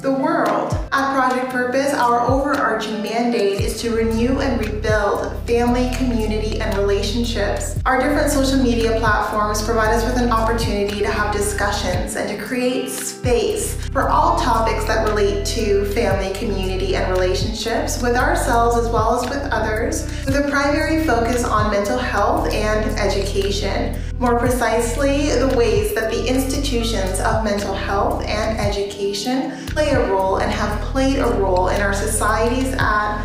the world. At Project Purpose, our overarching mandate is to renew and rebuild family, community, and relationships. Our different social media platforms provide us with an opportunity to have discussions and to create space for all topics that relate to family, community, and relationships with ourselves as well as with others, with a primary focus on mental health and education. More precisely, the ways that the institutions of mental health and education play a role and have played a role in our societies at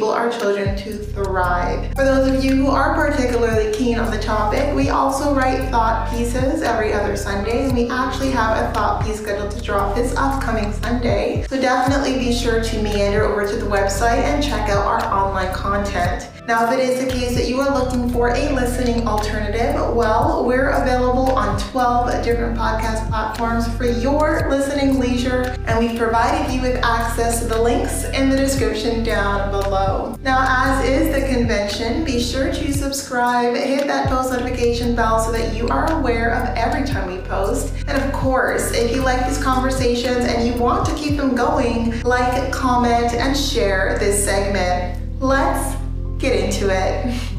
our children to thrive. For those of you who are particularly keen on the topic, we also write thought pieces every other Sunday, and we actually have a thought piece scheduled to drop this upcoming Sunday. So definitely be sure to meander over to the website and check out our online content. Now, if it is the case that you are looking for a listening alternative, well, we're available on 12 different podcast platforms for your listening leisure, and we've provided you with access to the links in the description down below. Now, as is the convention, be sure to subscribe, hit that post notification bell so that you are aware of every time we post. And of course, if you like these conversations and you want to keep them going, like, comment, and share this segment. Let's get into it.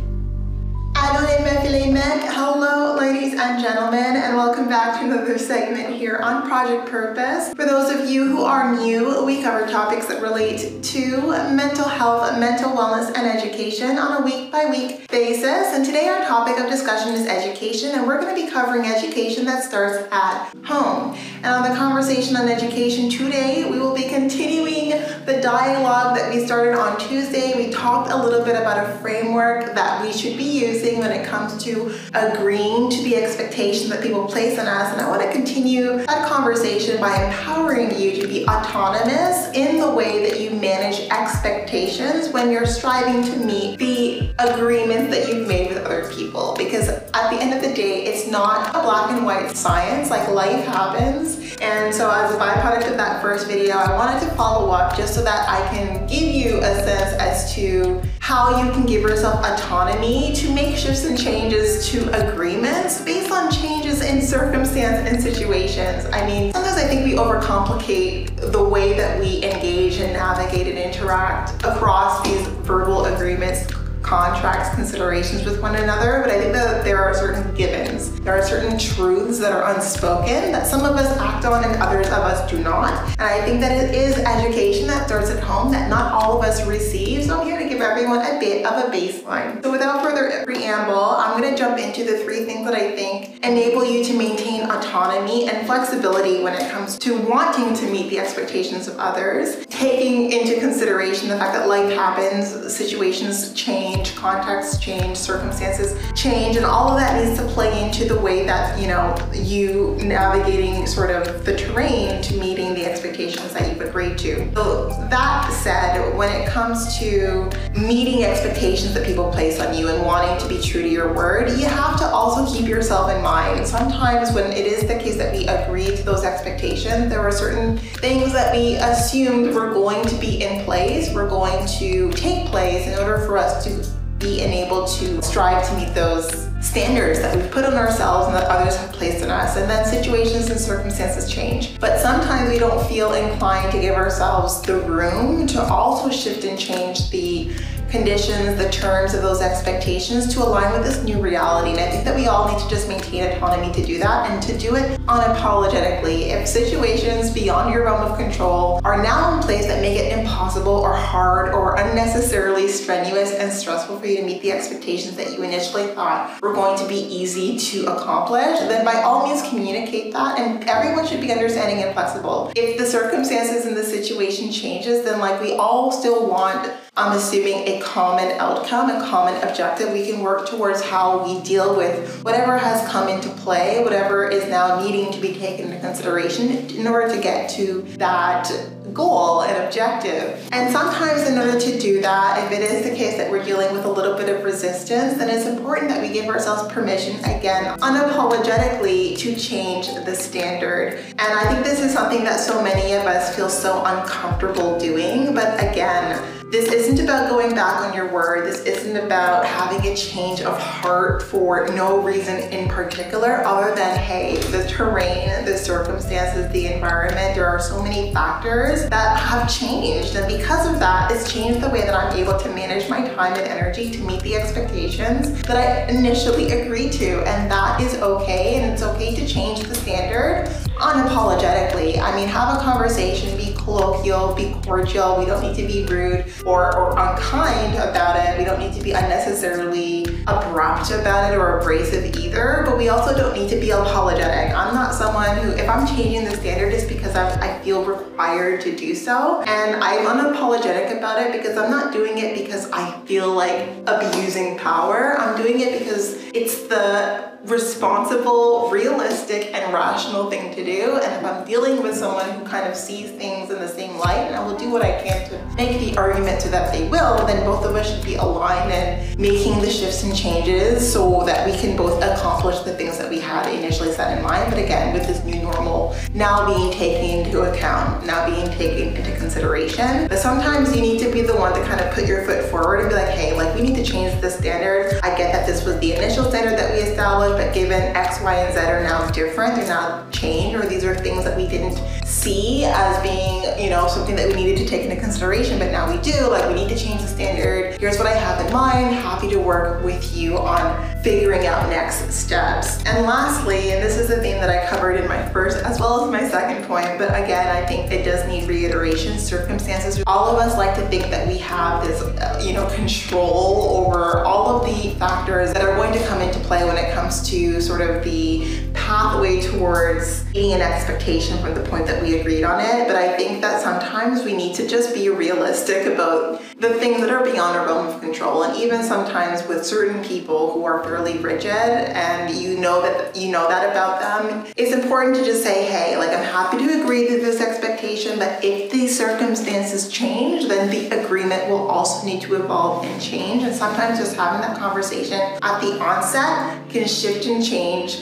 Hello, ladies and gentlemen, and welcome back to another segment here on Project Purpose. For those of you who are new, we cover topics that relate to mental health, mental wellness, and education on a week by week basis. And today, our topic of discussion is education, and we're going to be covering education that starts at home. And on the conversation on education today, we will be continuing the dialogue that we started on Tuesday. We talked a little bit about a framework that we should be using when it comes to agreeing to the expectations that people place on us. And I want to continue that conversation by empowering you to be autonomous in the way that you manage expectations when you're striving to meet the agreements that you've made with other people. Because at the end of the day, it's not a black and white science, like life happens. And so as a byproduct of that first video, I wanted to follow up just so that I can give you a sense as to how you can give yourself autonomy to make shifts and changes to agreements based on changes in circumstance and situations. I mean, sometimes I think we overcomplicate the way that we engage and navigate and interact across these verbal agreements contracts, considerations with one another, but I think that there are certain givens. There are certain truths that are unspoken that some of us act on and others of us do not. And I think that it is education that starts at home that not all of us receive. So I'm here give everyone a bit of a baseline. So without further preamble, I'm gonna jump into the three things that I think enable you to maintain autonomy and flexibility when it comes to wanting to meet the expectations of others, taking into consideration the fact that life happens, situations change, change, contexts change, circumstances change, and all of that needs to play into the way that, you know, you navigating sort of the terrain to meeting the expectations that you've agreed to. So that said, when it comes to meeting expectations that people place on you and wanting to be true to your word, you have to also keep yourself in mind. Sometimes when it is the case that we agree to those expectations, there are certain things that we assumed were going to be in place, were going to take place in order for us to be enabled to strive to meet those standards that we've put on ourselves and that others have placed on us. And then situations and circumstances change. But sometimes we don't feel inclined to give ourselves the room to also shift and change the conditions, the terms of those expectations to align with this new reality. And I think that we all need to just maintain autonomy to do that and to do it unapologetically. If situations beyond your realm of control are now in place that make it impossible or hard or unnecessarily strenuous and stressful for you to meet the expectations that you initially thought were going to be easy to accomplish, then by all means communicate that and everyone should be understanding and flexible. If the circumstances and the situation changes, then like we all still want I'm assuming a common outcome, a common objective. We can work towards how we deal with whatever has come into play, whatever is now needing to be taken into consideration in order to get to that goal and objective. And sometimes in order to do that, if it is the case that we're dealing with a little bit of resistance, then it's important that we give ourselves permission, again, unapologetically to change the standard. And I think this is something that so many of us feel so uncomfortable doing, but again, this isn't about going back on your word. This isn't about having a change of heart for no reason in particular other than, hey, the terrain, the circumstances, the environment, there are so many factors that have changed. And because of that, it's changed the way that I'm able to manage my time and energy to meet the expectations that I initially agreed to. And that is okay. And it's okay to change the standard unapologetically. I mean, have a conversation, be colloquial, be cordial. We don't need to be rude or, or unkind about it. We don't need to be unnecessarily abrupt about it or abrasive either, but we also don't need to be apologetic. I'm not someone who, if I'm changing the standard, it's because I'm, I feel required to do so. And I'm unapologetic about it because I'm not doing it because I feel like abusing power. I'm doing it because it's the responsible, realistic, and rational thing to do. And if I'm dealing with someone who kind of sees things in the same light, and I will do what I can to make the argument to that they will, then both of us should be aligned and making the shifts and changes so that we can both accomplish the things that we had initially set in mind. But again, with this new normal now being taken into account, now being taken into consideration. But sometimes you need to be the one to kind of put your foot forward and be like, hey, like we need to change the standard. I get that this was the initial standard that we established but given X, Y, and Z are now different, they're now changed, or these are things that we didn't see as being, you know, something that we needed to take into consideration, but now we do, like we need to change the standard. Here's what I have in mind, happy to work with you on figuring out next steps. And lastly, and this is a theme that I covered in my first as well as my second point, but again, I think it does need reiteration, circumstances. All of us like to think that we have this, uh, you know, control over all of the factors that are going to come into play when it comes to sort of the pathway towards meeting an expectation from the point that we agreed on it. But I think that sometimes we need to just be realistic about the things that are beyond our realm of control. And even sometimes with certain people who are fairly rigid and you know that you know that about them, it's important to just say, hey, like I'm happy to agree to this expectation, but if the circumstances change, then the agreement will also need to evolve and change. And sometimes just having that conversation at the onset can shift and change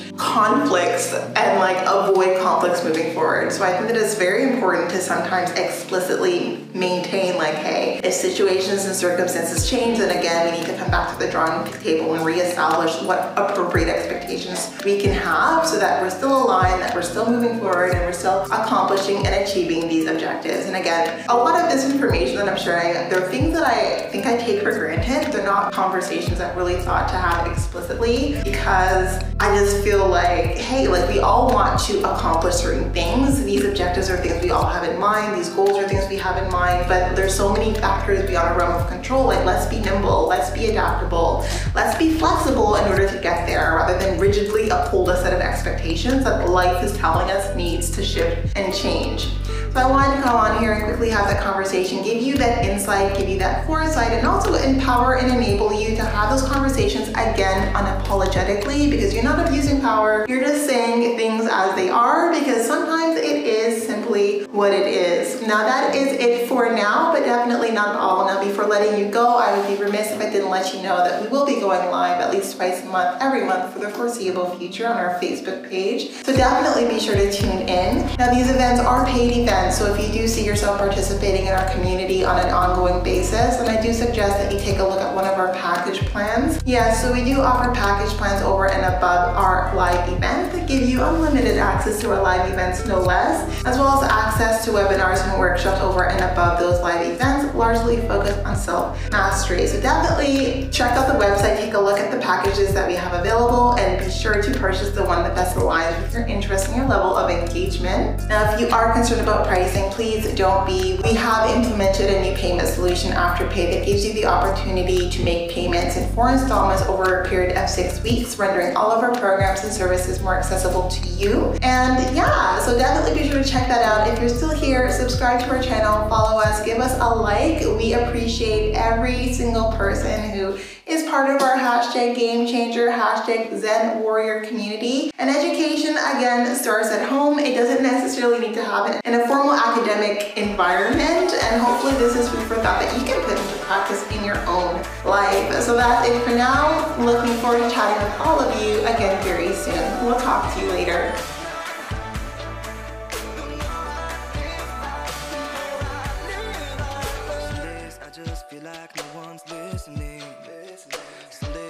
conflicts and like avoid conflicts moving forward. So I think that it's very important to sometimes explicitly maintain like, hey, if situations and circumstances change, then again, we need to come back to the drawing table and reestablish what appropriate expectations we can have so that we're still aligned, we're still moving forward, and we're still accomplishing and achieving these objectives. And again, a lot of this information that I'm sharing, they're things that I think I take for granted. They're not conversations I've really thought to have explicitly because I just feel like, hey, like we all want to accomplish certain things. These objectives are things we all have in mind. These goals are things we have in mind mind, but there's so many factors beyond our realm of control. Like let's be nimble, let's be adaptable, let's be flexible in order to get there rather than rigidly uphold a set of expectations that life is telling us needs to shift and change. So I wanted to come on here and quickly have that conversation, give you that insight, give you that foresight, and also empower and enable you to have those conversations again unapologetically because you're not abusing power. You're just saying things as they are because sometimes it is simply what it is. Now that is it for now, but definitely not all. Now before letting you go, I would be remiss if I didn't let you know that we will be going live at least twice a month, every month for the foreseeable future on our Facebook page. So definitely be sure to tune in. Now these events are paid events, so if you do see yourself participating in our community on an ongoing basis, then I do suggest that you take a look at one of our package plans. Yeah, so we do offer package plans over and above our live events that give you unlimited access to our live events, no less, as well as as access to webinars and workshops over and above those live events, largely focused on self-mastery. So definitely check out the website, take a look at the packages that we have available, and be sure to purchase the one that best aligns with your interest and your level of engagement. Now, if you are concerned about pricing, please don't be. We have implemented a new payment solution, Afterpay, that gives you the opportunity to make payments in four installments over a period of six weeks, rendering all of our programs and services more accessible to you. And yeah, so definitely be sure to check that out. If you're still here, subscribe to our channel, follow us, give us a like. We appreciate every single person who is part of our hashtag game changer, hashtag Zen warrior community. And education, again, starts at home. It doesn't necessarily need to happen in a formal academic environment. And hopefully this is food for thought that you can put into practice in your own life. So that's it for now. Looking forward to chatting with all of you again very soon. We'll talk to you later.